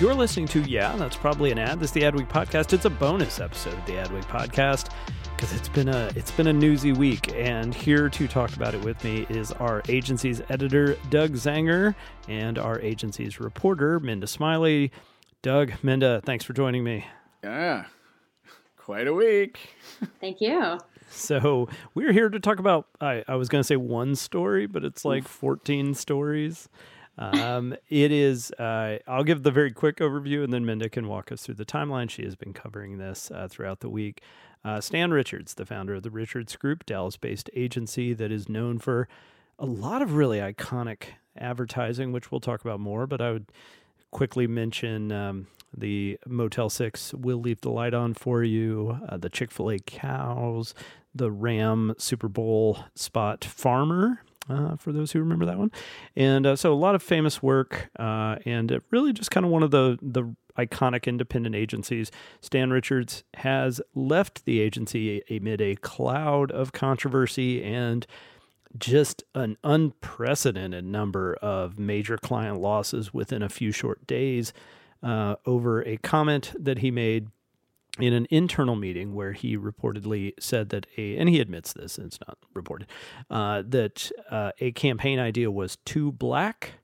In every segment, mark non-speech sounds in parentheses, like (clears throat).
You're listening to Yeah, that's probably an ad. This is the Adweek podcast. It's a bonus episode of the Adweek podcast because it's been a it's been a newsy week. And here to talk about it with me is our agency's editor Doug Zanger and our agency's reporter Minda Smiley. Doug, Minda, thanks for joining me. Yeah, quite a week. Thank you. So we're here to talk about. I, I was going to say one story, but it's like 14 stories. Um, it is, uh, I'll give the very quick overview and then Minda can walk us through the timeline. She has been covering this uh, throughout the week. Uh, Stan Richards, the founder of the Richards Group, Dallas based agency that is known for a lot of really iconic advertising, which we'll talk about more, but I would quickly mention um, the Motel 6 will leave the light on for you, uh, the Chick fil A cows, the Ram Super Bowl spot farmer uh, for those who remember that one. And uh, so a lot of famous work, uh, and really just kind of one of the the iconic independent agencies. Stan Richards has left the agency amid a cloud of controversy and just an unprecedented number of major client losses within a few short days uh, over a comment that he made in an internal meeting where he reportedly said that a, and he admits this, it's not reported, uh, that uh, a campaign idea was too black.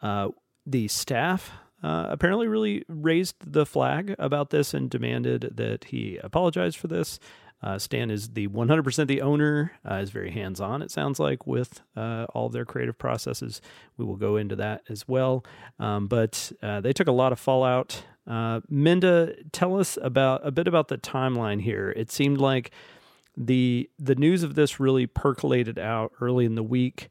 Uh, the staff uh, apparently really raised the flag about this and demanded that he apologize for this. Uh, Stan is the 100% the owner, uh, is very hands on, it sounds like, with all of their creative processes. We will go into that as well. Um, but they took a lot of fallout. Uh, Minda, tell us about a bit about the timeline here. It seemed like the the news of this really percolated out early in the week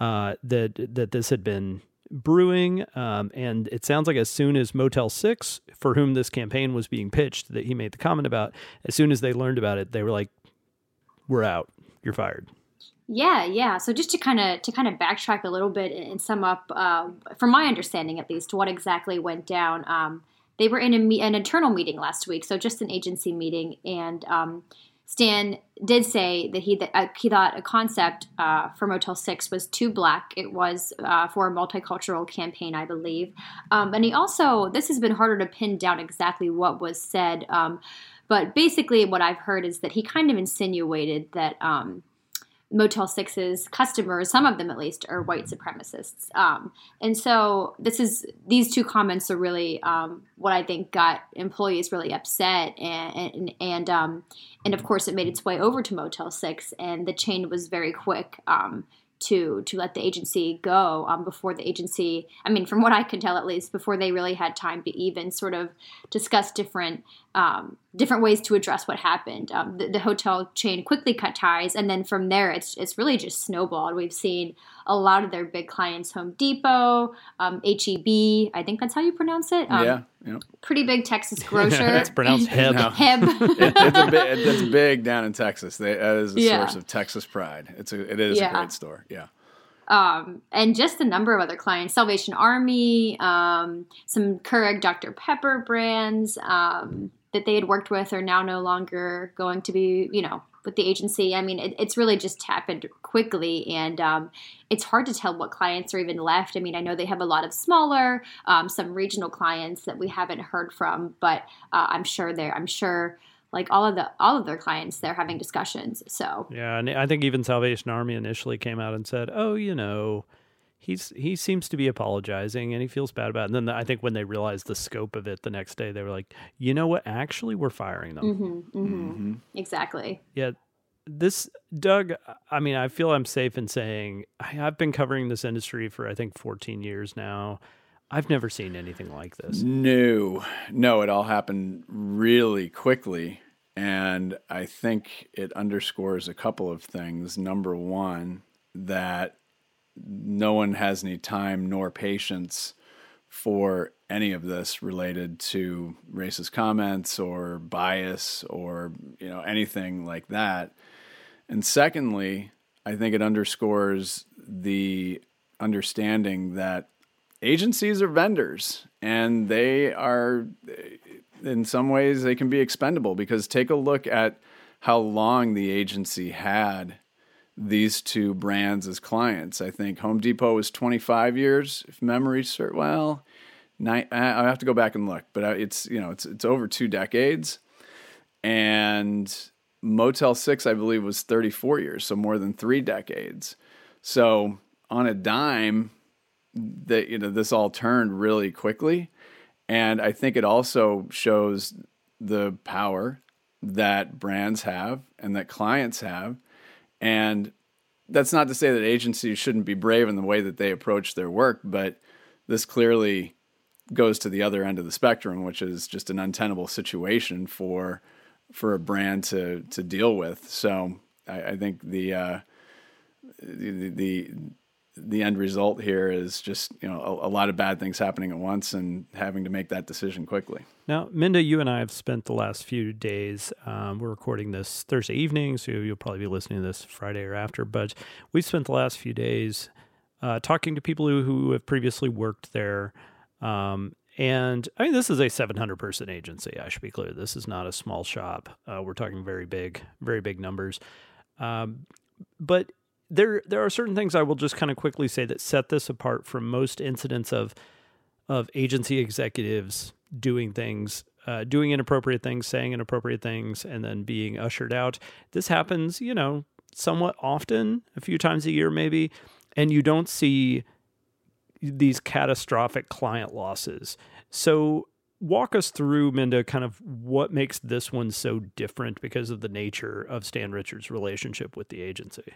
uh, that that this had been brewing. Um, and it sounds like as soon as Motel 6, for whom this campaign was being pitched, that he made the comment about, as soon as they learned about it, they were like, we're out. You're fired. Yeah, yeah. So just to kind of to kind of backtrack a little bit and sum up, uh, from my understanding at least, what exactly went down. Um, they were in a an internal meeting last week, so just an agency meeting, and um, Stan did say that he that uh, he thought a concept uh, for Motel Six was too black. It was uh, for a multicultural campaign, I believe, um, and he also this has been harder to pin down exactly what was said. Um, but basically, what I've heard is that he kind of insinuated that um, Motel 6's customers, some of them at least, are white supremacists. Um, and so this is these two comments are really um, what I think got employees really upset, and and and, um, and of course it made its way over to Motel 6, and the chain was very quick um, to to let the agency go um, before the agency i mean from what i can tell at least before they really had time to even sort of discuss different um, different ways to address what happened. Um, the, the, hotel chain quickly cut ties and then from there it's it's really just snowballed. We've seen a lot of their big clients home depot heb um, i think that's how you pronounce it um, yeah, yeah, pretty big texas (laughs) grocer. It's pronounced (laughs) heb heb it, it's, a big, (laughs) it's big down in texas. They, that is a yeah. source of texas pride. It's a it is yeah. a great store yeah. Um, and just a number of other clients salvation army um, some keurig dr pepper brands um, that they had worked with are now no longer going to be you know with the agency. I mean it, it's really just happened quickly and um, it's hard to tell what clients are even left. I mean i know they have a lot of smaller um, some regional clients that we haven't heard from but uh, i'm sure they're i'm sure like all of the all of their clients they're having discussions so. Yeah and i think even salvation army initially came out and said oh you know he's he seems to be apologizing and he feels bad about it. And then the, I think when they realized the scope of it the next day, they were like, you know what? Actually, we're firing them. Mm-hmm, mm-hmm. Mm-hmm. Exactly. Yeah. This, Doug, I mean, I feel I'm safe in saying I, I've been covering this industry for, I think, 14 years now. I've never seen anything like this. No, no, it all happened really quickly. And I think it underscores a couple of things. Number one, that no one has any time nor patience for any of this related to racist comments or bias or you know anything like that. And secondly, I think it underscores the understanding that agencies are vendors and they are in some ways they can be expendable because take a look at how long the agency had these two brands as clients. I think Home Depot was 25 years, if memory serves. Well, I have to go back and look, but uh, it's you know it's it's over two decades, and Motel Six I believe was 34 years, so more than three decades. So on a dime, that you know this all turned really quickly, and I think it also shows the power that brands have and that clients have and that's not to say that agencies shouldn't be brave in the way that they approach their work, but this clearly goes to the other end of the spectrum, which is just an untenable situation for for a brand to to deal with. So I, I think the, uh, the the the end result here is just you know a, a, lot of bad things happening at once and having to make that decision quickly. Now, Minda, you and I have spent the last few days. Um, we're recording this Thursday evening, so you'll probably be listening to this Friday or after. But we've spent the last few days uh, talking to people who, who have previously worked there. Um, and I mean, this is a 700 person agency. I should be clear. This is not a small shop. Uh, we're talking very big, very big numbers. Um, but there there are certain things I will just kind of quickly say that set this apart from most incidents of of agency executives doing things, uh, doing inappropriate things, saying inappropriate things, and then being ushered out. This happens, you know, somewhat often, a few times a year maybe, and you don't see these catastrophic client losses. So walk us through, Minda, kind of what makes this one so different because of the nature of Stan Richards' relationship with the agency.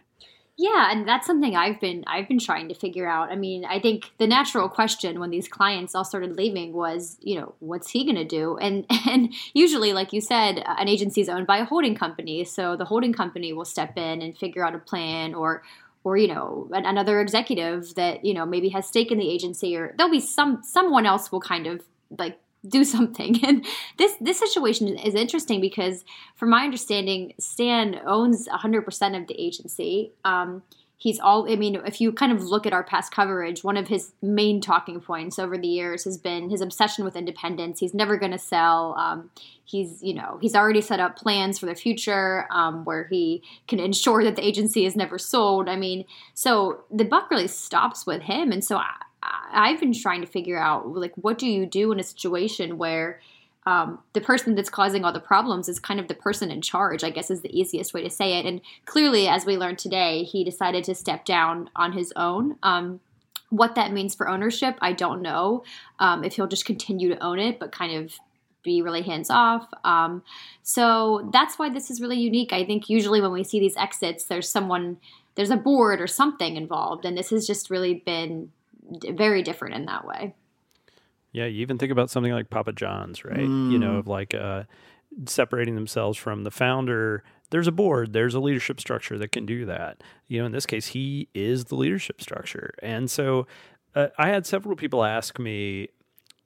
Yeah, and that's something I've been I've been trying to figure out. I mean, I think the natural question when these clients all started leaving was, you know, what's he going to do? And (laughs) and usually, like you said, an agency is owned by a holding company, so the holding company will step in and figure out a plan, or or you know, another executive that you know maybe has stake in the agency, or there'll be some someone else will kind of like do something. (laughs) And this this situation is interesting because, from my understanding, Stan owns 100% of the agency. Um, he's all. I mean, if you kind of look at our past coverage, one of his main talking points over the years has been his obsession with independence. He's never going to sell. Um, he's you know he's already set up plans for the future um, where he can ensure that the agency is never sold. I mean, so the buck really stops with him, and so. I, I've been trying to figure out like what do you do in a situation where um, the person that's causing all the problems is kind of the person in charge, I guess is the easiest way to say it. And clearly, as we learned today, he decided to step down on his own. Um, what that means for ownership, I don't know. Um, if he'll just continue to own it, but kind of be really hands off. Um, so that's why this is really unique. I think usually when we see these exits, there's someone, there's a board or something involved, and this has just really been very different in that way. Yeah, you even think about something like Papa John's, right? Mm. You know, mm. of like uh, separating themselves from the founder. There's a board, there's a leadership structure that can do that. You know, in this case, he is the leadership structure. And so uh, I had several people ask me,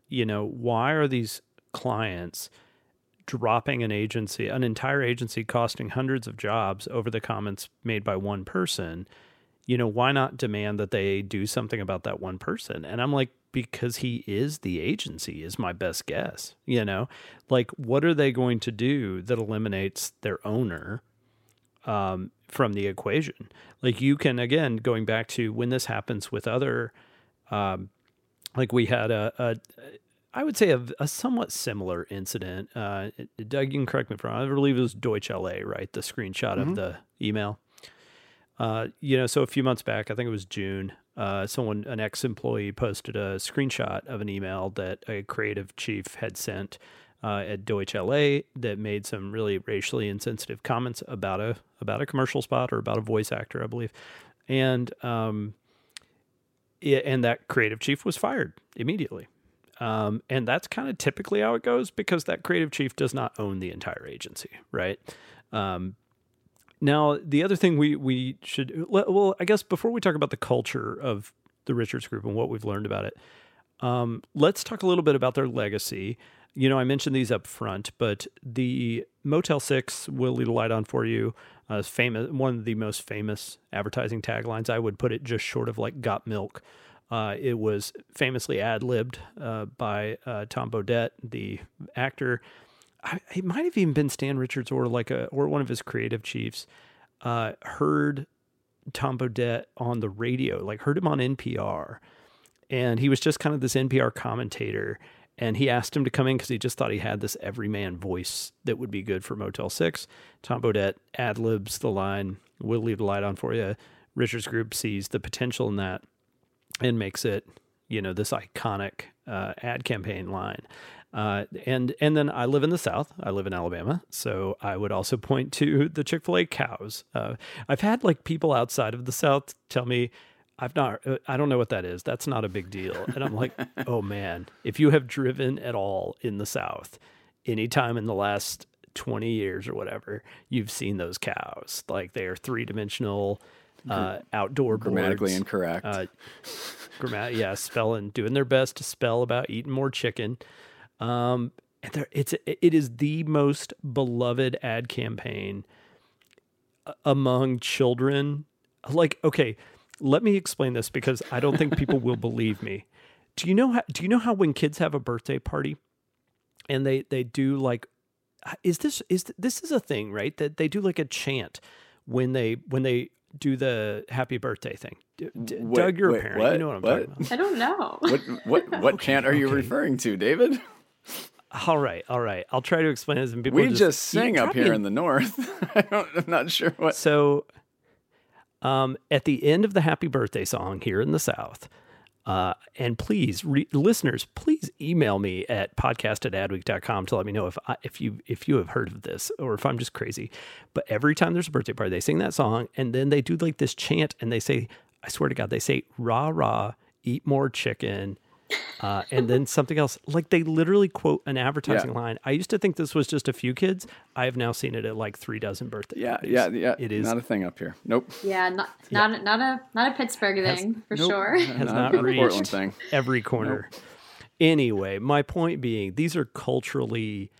you know, why are these clients dropping an agency, an entire agency costing hundreds of jobs over the comments made by one person? You know, why not demand that they do something about that one person? And I'm like, because he is the agency, is my best guess. You know, like, what are they going to do that eliminates their owner um, from the equation? Like, you can, again, going back to when this happens with other, um, like, we had a, a I would say a, a, somewhat similar incident. Uh, Doug, you can correct me if I'm wrong. I believe it was Deutsch LA, right? The screenshot mm-hmm. of the email. Uh, you know, so a few months back, I think it was June, uh, someone, an ex employee, posted a screenshot of an email that a creative chief had sent uh, at Deutsch LA that made some really racially insensitive comments about a about a commercial spot or about a voice actor, I believe, and um, it, and that creative chief was fired immediately. Um, and that's kind of typically how it goes because that creative chief does not own the entire agency, right? Um, now, the other thing we we should well, I guess before we talk about the culture of the Richards Group and what we've learned about it, um, let's talk a little bit about their legacy. You know, I mentioned these up front, but the Motel Six will lead a light on for you. Uh, famous, one of the most famous advertising taglines. I would put it just short of like "Got Milk." Uh, it was famously ad libbed uh, by uh, Tom Bodett, the actor. It might have even been Stan Richards or like a or one of his creative chiefs. Uh, heard Tom Bodett on the radio, like heard him on NPR, and he was just kind of this NPR commentator. And he asked him to come in because he just thought he had this everyman voice that would be good for Motel Six. Tom Bodett ad libs the line, "We'll leave the light on for you." Richards Group sees the potential in that and makes it, you know, this iconic uh, ad campaign line. Uh, and and then I live in the South. I live in Alabama, so I would also point to (laughs) the Chick Fil A cows. Uh, I've had like people outside of the South tell me, "I've not. Uh, I don't know what that is. That's not a big deal." And I'm like, (laughs) "Oh man, if you have driven at all in the South, anytime in the last 20 years or whatever, you've seen those cows. Like they are three dimensional." Uh, outdoor grammatically boards. incorrect. Uh, (laughs) grammat- yeah, spelling, doing their best to spell about eating more chicken. Um, and there, it's it is the most beloved ad campaign among children. Like, okay, let me explain this because I don't think people will (laughs) believe me. Do you know how? Do you know how when kids have a birthday party, and they they do like, is this is this is a thing right that they do like a chant when they when they do the happy birthday thing. D- D- Wait, Doug, you're wait, a parent. what? You know what I'm What? talking about. I don't know. What what what (laughs) chant are you referring to, David? (laughs) All right, all right. I'll try to explain this. And people We just, just sing up here in the north. (laughs) I am not sure what. So, um, at the end of the happy birthday song here in the South, uh, and please, re- listeners, please email me at podcast at adweek.com to let me know if I, if you if you have heard of this or if I'm just crazy. But every time there's a birthday party, they sing that song and then they do like this chant and they say, I swear to God, they say rah rah, eat more chicken. Uh, and then something else, like they literally quote an advertising Yeah. line. I used to think this was just a few kids. I have now seen it at like three dozen birthday Yeah, parties. yeah, yeah. It is not a thing up here. Nope. Yeah, not not (laughs) a, not a not a Pittsburgh thing for Nope. sure. has Not not a reached Portland thing. every corner. Anyway, my point being, these are culturally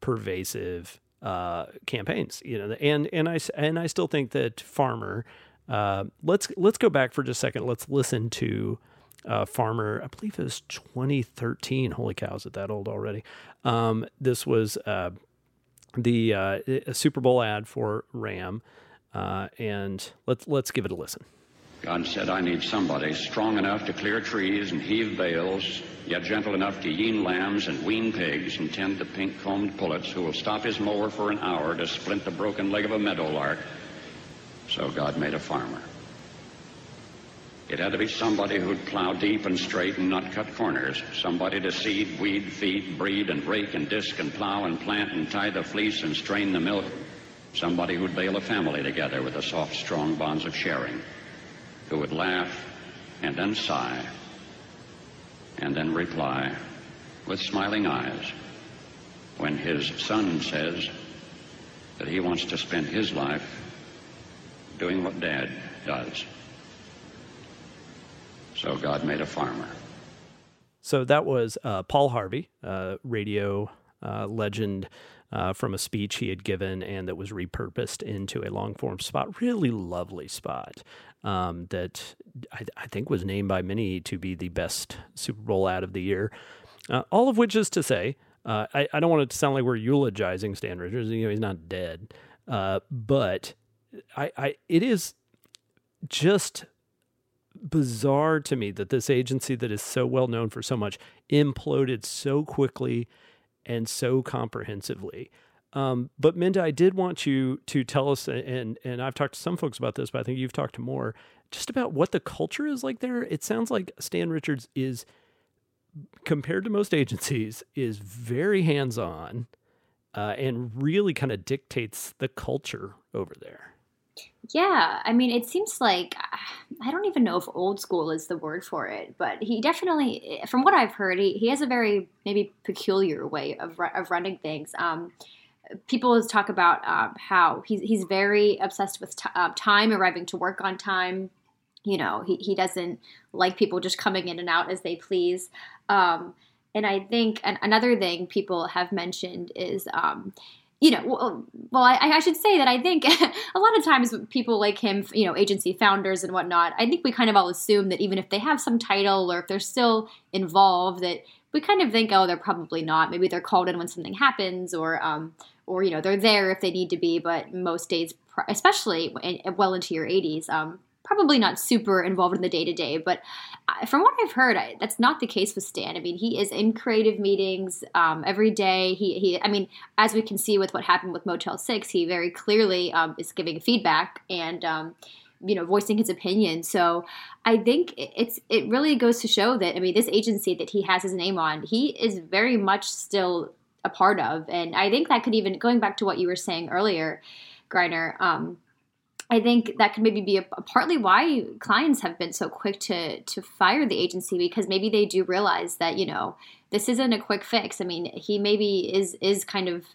pervasive uh, campaigns, you know, and and I and I still think that Farmer. Uh, let's let's go back for just a second. Let's listen to uh, Farmer. I believe it was 2013. Holy cow, is it that old already? Um, this was uh, the uh, Super Bowl ad for Ram, uh, and let's let's give it a listen. God said, I need somebody strong enough to clear trees and heave bales, yet gentle enough to yean lambs and wean pigs and tend the pink-combed pullets who will stop his mower for an hour to splint the broken leg of a meadowlark. So God made a farmer. It had to be somebody who'd plow deep and straight and not cut corners. Somebody to seed, weed, feed, breed, and rake and disc and plow and plant and tie the fleece and strain the milk. Somebody who'd bale a family together with the soft, strong bonds of sharing. Who would laugh and then sigh and then reply with smiling eyes when his son says that he wants to spend his life doing what dad does. So God made a farmer. So that was uh, Paul Harvey, uh, radio uh, legend uh, from a speech he had given and that was repurposed into a long form spot. Really lovely spot um, that I, I think was named by many to be the best Super Bowl ad of the year. Uh, all of which is to say, uh, I, I don't want it to sound like we're eulogizing Stan Richards. You know, he's not dead, but I, I it is just bizarre to me that this agency that is so well known for so much imploded so quickly and so comprehensively. Um, but Minda, I did want you to tell us, and and I've talked to some folks about this, but I think you've talked to more, just about what the culture is like there. It sounds like Stan Richards is, compared to most agencies, is very hands on, uh, and really kind of dictates the culture over there. Yeah, I mean, it seems like (sighs) I don't even know if old school is the word for it, but he definitely, from what I've heard, he, he has a very maybe peculiar way of of running things. Um, people talk about um, how he's he's very obsessed with t- uh, time, arriving to work on time. You know, he he doesn't like people just coming in and out as they please. Um, and I think and another thing people have mentioned is um, you know, well, well I, I, should say that I think (laughs) a lot of times people like him, you know, agency founders and whatnot, I think we kind of all assume that even if they have some title or if they're still involved, that we kind of think, oh, they're probably not. Maybe they're called in when something happens, or, um, or you know, they're there if they need to be. But most days, especially well into your 80s, um, probably not super involved in the day to day, but from what I've heard, I, that's not the case with Stan. I mean, he is in creative meetings um, every day. He, he, I mean, as we can see with what happened with Motel Six, he very clearly um, is giving feedback and um, you know voicing his opinion. So I think it's it really goes to show that I mean, this agency that he has his name on, he is very much still a part of, and I think that could even going back to what you were saying earlier, Griner. Um, I think that could maybe be a, a, partly why clients have been so quick to to fire the agency because maybe they do realize that you know this isn't a quick fix. I mean, he maybe is is kind of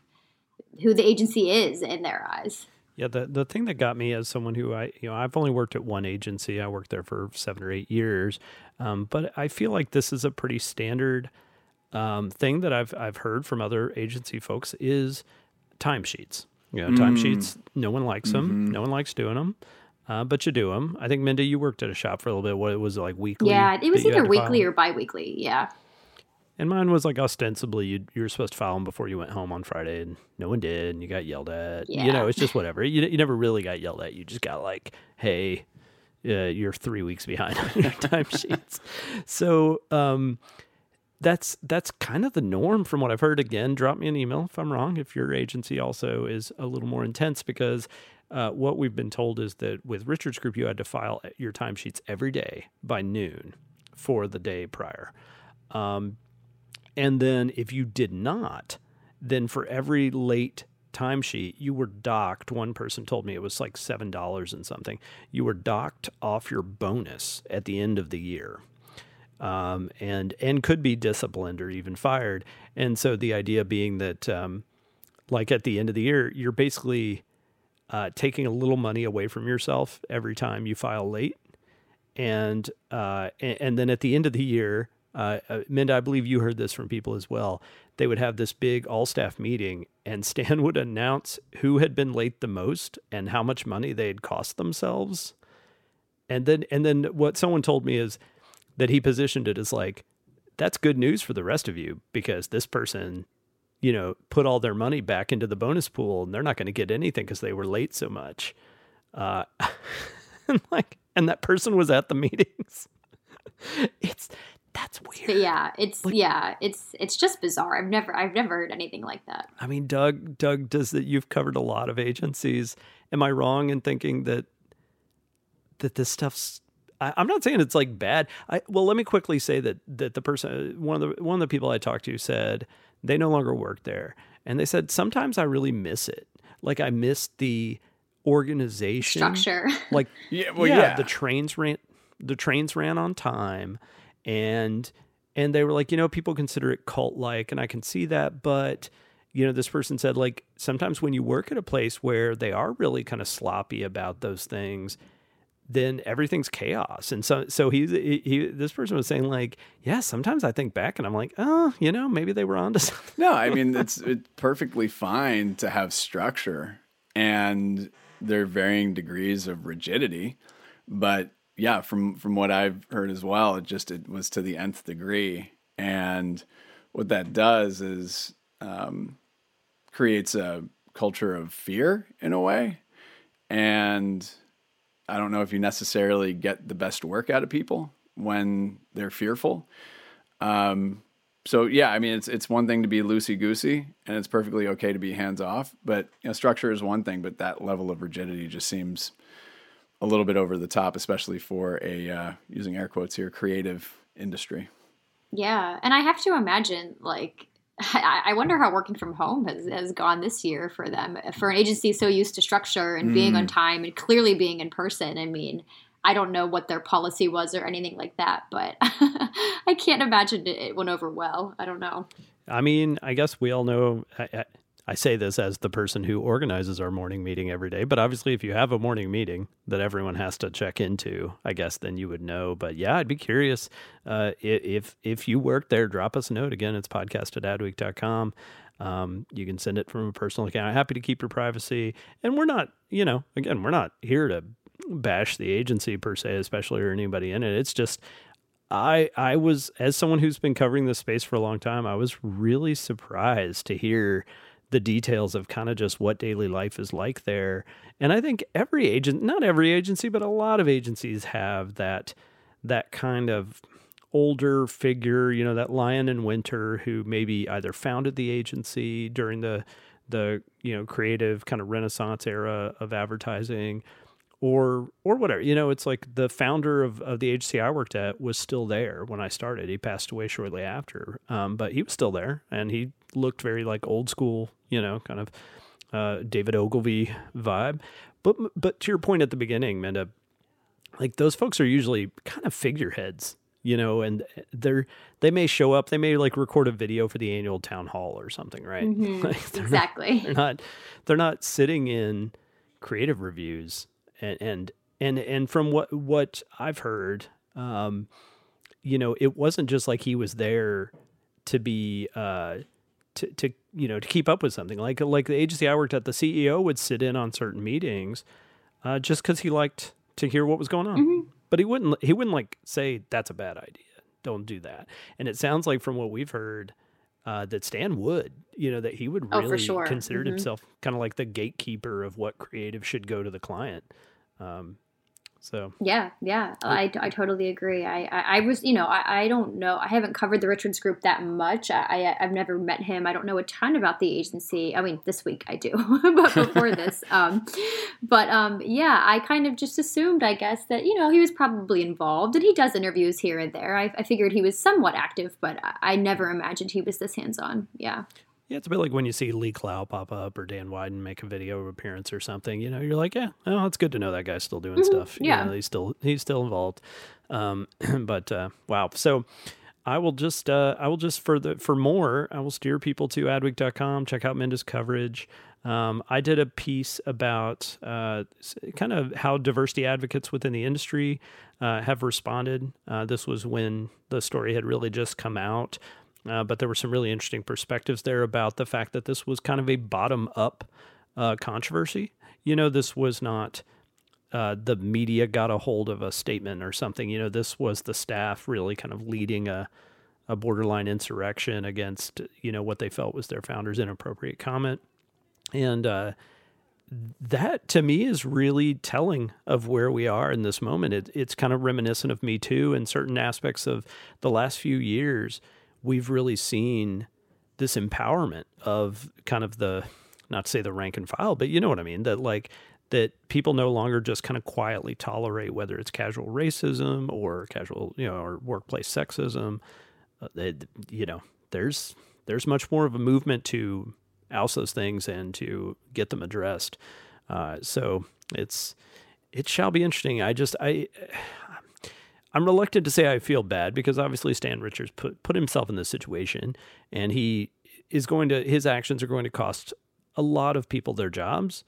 who the agency is in their eyes. Yeah, the the thing that got me as someone who I you know I've only worked at one agency. I worked there for seven or eight years, um, but I feel like this is a pretty standard um, thing that I've I've heard from other agency folks is timesheets. You know, mm. timesheets, no one likes them. Mm-hmm. No one likes doing them. Uh, but you do them. I think Minda, you worked at a shop for a little bit. What it was like weekly? Yeah, it was either weekly or biweekly. Yeah. And mine was like ostensibly you you were supposed to file them before you went home on Friday, and no one did, and you got yelled at. Yeah. You know, it's just whatever. You you never really got yelled at. You just got like, hey, uh, you're three weeks behind (laughs) on your timesheets. so, um, that's that's kind of the norm from what I've heard. Again, drop me an email if I'm wrong. If your agency also is a little more intense, because uh, what we've been told is that with Richards Group, you had to file your timesheets every day by noon for the day prior, um, and then if you did not, then for every late timesheet, you were docked. One person told me it was like seven dollars and something. You were docked off your bonus at the end of the year um, and and could be disciplined or even fired. And so the idea being that, um, like at the end of the year, you're basically uh, taking a little money away from yourself every time you file late, and uh, and, and, then at the end of the year, uh, uh Minda, I believe you heard this from people as well. They would have this big all staff meeting, and Stan (laughs) would announce who had been late the most and how much money they had cost themselves. And then, and then what someone told me is that he positioned it as like, that's good news for the rest of you because this person, you know, put all their money back into the bonus pool and they're not going to get anything because they were late so much. Uh, (laughs) and like, and that person was at the (laughs) meetings. it's that's weird. Yeah, it's like, yeah, it's it's just bizarre. I've never I've never heard anything like that. I mean, Doug, Doug, does that? You've covered a lot of agencies. Am I wrong in thinking that that this stuff's I, am not saying it's like bad. I, well, let me quickly say that that the person, uh, one of the one of the people I talked to said they no longer work there, and they said sometimes I really miss it. Like I miss the organization structure. (laughs) Like yeah, well, yeah, yeah, the trains ran the trains ran on time, and and they were like, you know, people consider it cult like, and I can see that, but you know, this person said like sometimes when you work at a place where they are really kind of sloppy about those things then everything's chaos. And so, so he, he, he, this person was saying like, yeah, sometimes I think back and I'm like, oh, you know, maybe they were onto (laughs) something. No, I mean, it's, it's perfectly fine to have structure and there are varying degrees of rigidity. But yeah, from, from what I've heard as well, it just, it was to the nth degree. And what that does is, um, creates a culture of fear in a way. And, I don't know if you necessarily get the best work out of people when they're fearful. Um, so yeah, I mean, it's it's one thing to be loosey goosey, and it's perfectly okay to be hands off. But you know, structure is one thing, but that level of rigidity just seems a little bit over the top, especially for a uh, using air quotes here creative industry. Yeah, and I have to imagine like I wonder how working from home has, has gone this year for them. For an agency so used to structure and being on mm. time and clearly being in person, I mean, I don't know what their policy was or anything like that, but (laughs) I can't imagine it went over well. I don't know. I mean, I guess we all know. I, I, say this as the person who organizes our morning meeting every day, but obviously, if you have a morning meeting that everyone has to check into, I guess then you would know. But yeah, I'd be curious uh, if if you work there, drop us a note. Again, it's podcast at adweek.com. Um, you can send it from a personal account. I'm happy to keep your privacy. And we're not, you know, again, we're not here to bash the agency per se, especially or anybody in it. It's just I I was as someone who's been covering this space for a long time, I was really surprised to hear the details of kind of just what daily life is like there. And I think every agent, not every agency, but a lot of agencies have that that kind of older figure, you know, that lion in winter who maybe either founded the agency during the the you know creative kind of renaissance era of advertising or or whatever. You know, it's like the founder of, of the agency I worked at was still there when I started. He passed away shortly after, um, but he was still there, and he looked very like old school. You know, kind of uh, David Ogilvy vibe. But but to your point at the beginning, Minda, like those folks are usually kind of figureheads. You know, and they're they may show up, they may like record a video for the annual town hall or something, right? Mm-hmm. (laughs) like they're exactly. Not, they're not they're not sitting in creative reviews and and and and from what what I've heard, um, you know, it wasn't just like he was there to be uh, to to you know to keep up with something. Like like the agency I worked at, the CEO would sit in on certain meetings uh, just because he liked to hear what was going on. Mm-hmm. But he wouldn't he wouldn't like say that's a bad idea. Don't do that. And it sounds like from what we've heard. Uh, that Stan would, you know, that he would really oh, sure. consider mm-hmm. himself kind of like the gatekeeper of what creative should go to the client. Um, so yeah, yeah, I, I totally agree. I, I, I was, you know, I, I don't know. I haven't covered the Richards Group that much. I, I have never met him. I don't know a ton about the agency. I mean, this week I do, (laughs) but before (laughs) this, um, but um, yeah, I kind of just assumed, I guess, that you know he was probably involved, and he does interviews here and there. I, I figured he was somewhat active, but I, I never imagined he was this hands on. Yeah. Yeah, it's a bit like when you see Lee Clow pop up or Dan Wieden make a video appearance or something. You know, you're like, yeah, oh, it's good to know that guy's still doing mm-hmm. stuff. You yeah, know, he's still he's still involved. Um, (clears throat) but uh, wow, so I will just uh, I will just for the for more I will steer people to adweek.com. Check out Minda's coverage. Um, I did a piece about uh, kind of how diversity advocates within the industry uh, have responded. Uh, this was when the story had really just come out. Uh, but there were some really interesting perspectives there about the fact that this was kind of a bottom up uh, controversy. You know, this was not uh, the media got a hold of a statement or something. You know, this was the staff really kind of leading a, a borderline insurrection against, you know, what they felt was their founder's inappropriate comment. And uh, that to me is really telling of where we are in this moment. It, it's kind of reminiscent of Me Too and certain aspects of the last few years we've really seen this empowerment of kind of the not to say the rank and file, but you know what I mean, that like that people no longer just kind of quietly tolerate whether it's casual racism or casual, you know, or workplace sexism. Uh, they, you know, there's there's much more of a movement to oust those things and to get them addressed. Uh, so it's it shall be interesting. I just I I'm reluctant to say I feel bad because obviously Stan Richards put put himself in this situation, and he is going to his actions are going to cost a lot of people their jobs,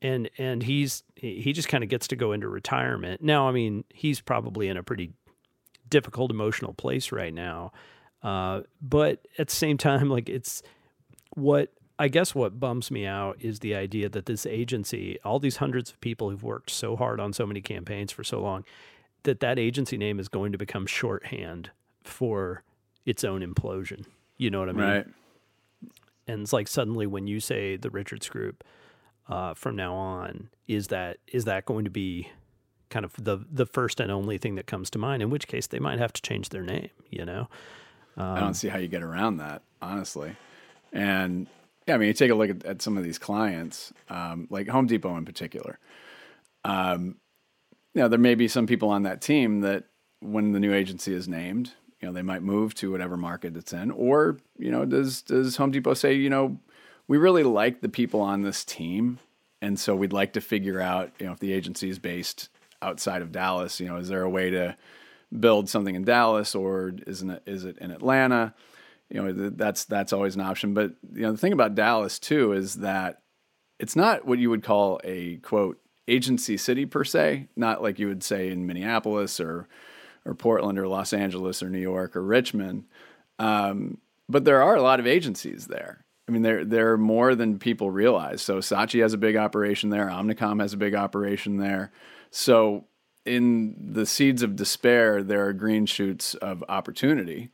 and and he's he just kind of gets to go into retirement now. I mean, he's probably in a pretty difficult emotional place right now, uh, but at the same time, (laughs) like it's what I guess what bums me out is the idea that this agency, all these hundreds of people who've worked so hard on so many campaigns for so long, that that agency name is going to become shorthand for its own implosion. You know what I mean? Right. And it's like suddenly when you say the Richards Group, uh, from now on, is that is that going to be kind of the the first and only thing that comes to mind? In which case, they might have to change their name. You know. I don't see how you get around that, honestly. And yeah, I mean, you take a look at, at some of these clients, um, like Home Depot in particular. Um, you there may be some people on that team that when the new agency is named, you know, they might move to whatever market it's in, or you know, does does Home Depot say, you know, we really like the people on this team, and so we'd like to figure out, you know, if the agency is based outside of Dallas, you know, is there a way to build something in Dallas, or isn't it is it in Atlanta? You know, that's that's always an option. But you know, the thing about Dallas too is that it's not what you would call a quote agency city per se, not like you would say in Minneapolis or or Portland or Los Angeles or New York or Richmond. Um, but there are a lot of agencies there. I mean, there there are more than people realize. So Saatchi has a big operation there. Omnicom has a big operation there. So in the seeds of despair, there are green shoots of opportunity.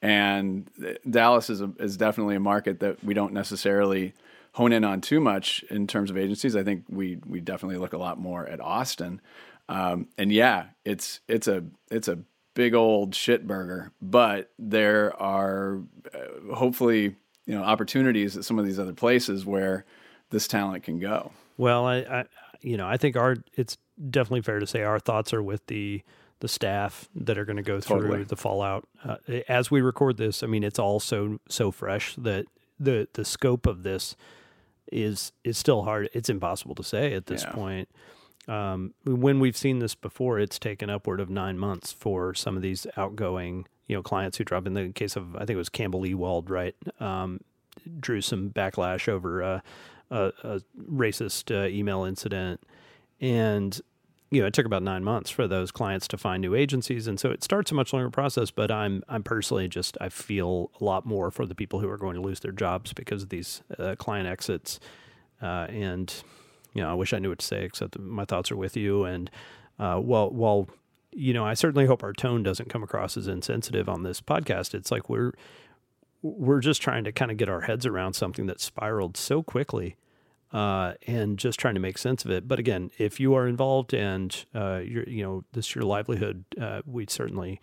And Dallas is a, is definitely a market that we don't necessarily hone in on too much in terms of agencies. I think we we definitely look a lot more at Austin. Um, and yeah, it's it's a it's a big old shit burger, but there are uh, hopefully you know opportunities at some of these other places where this talent can go. Well, I, I you know I think our it's definitely fair to say our thoughts are with the the staff that are going to go through totally. the fallout. Uh, as we record this, I mean it's all so so fresh that the the scope of this is is still hard. It's impossible to say at this yeah. point. Um, when we've seen this before, it's taken upward of nine months for some of these outgoing, you know, clients who drop. In the case of, I think it was Campbell Ewald, right? Um, drew some backlash over uh, a, a, racist uh, email incident, and you know, it took about nine months for those clients to find new agencies, and so it starts a much longer process. But I'm I'm personally just I feel a lot more for the people who are going to lose their jobs because of these uh, client exits, uh, and you know, I wish I knew what to say, except my thoughts are with you. And uh, while while you know, I certainly hope our tone doesn't come across as insensitive on this podcast. It's like we're we're just trying to kind of get our heads around something that spiraled so quickly. Uh, and just trying to make sense of it. But again, if you are involved and uh, you're, you know, this is your livelihood, uh, we certainly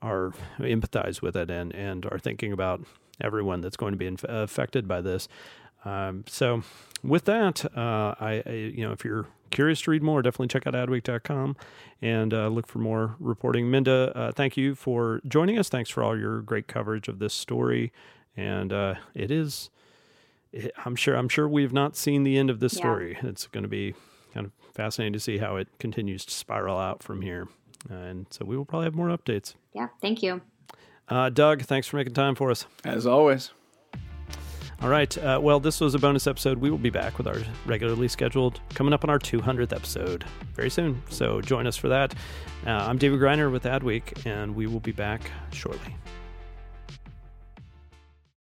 are empathize with it and and are thinking about everyone that's going to be inf- affected by this. Um, so with that, uh, I, I, you know if you're curious to read more, definitely check out adweek.com and uh, look for more reporting. Minda, uh, thank you for joining us. Thanks for all your great coverage of this story. And it is, I'm sure, I'm sure we've not seen the end of this yeah. story. It's going to be kind of fascinating to see how it continues to spiral out from here. and so we will probably have more updates. Yeah. Thank you. Uh, Doug, thanks for making time for us. As always. All right. Uh, well, this was a bonus episode. We will be back with our regularly scheduled, coming up on our 200th episode very soon. So join us for that. Uh, I'm David Griner with Adweek, and we will be back shortly.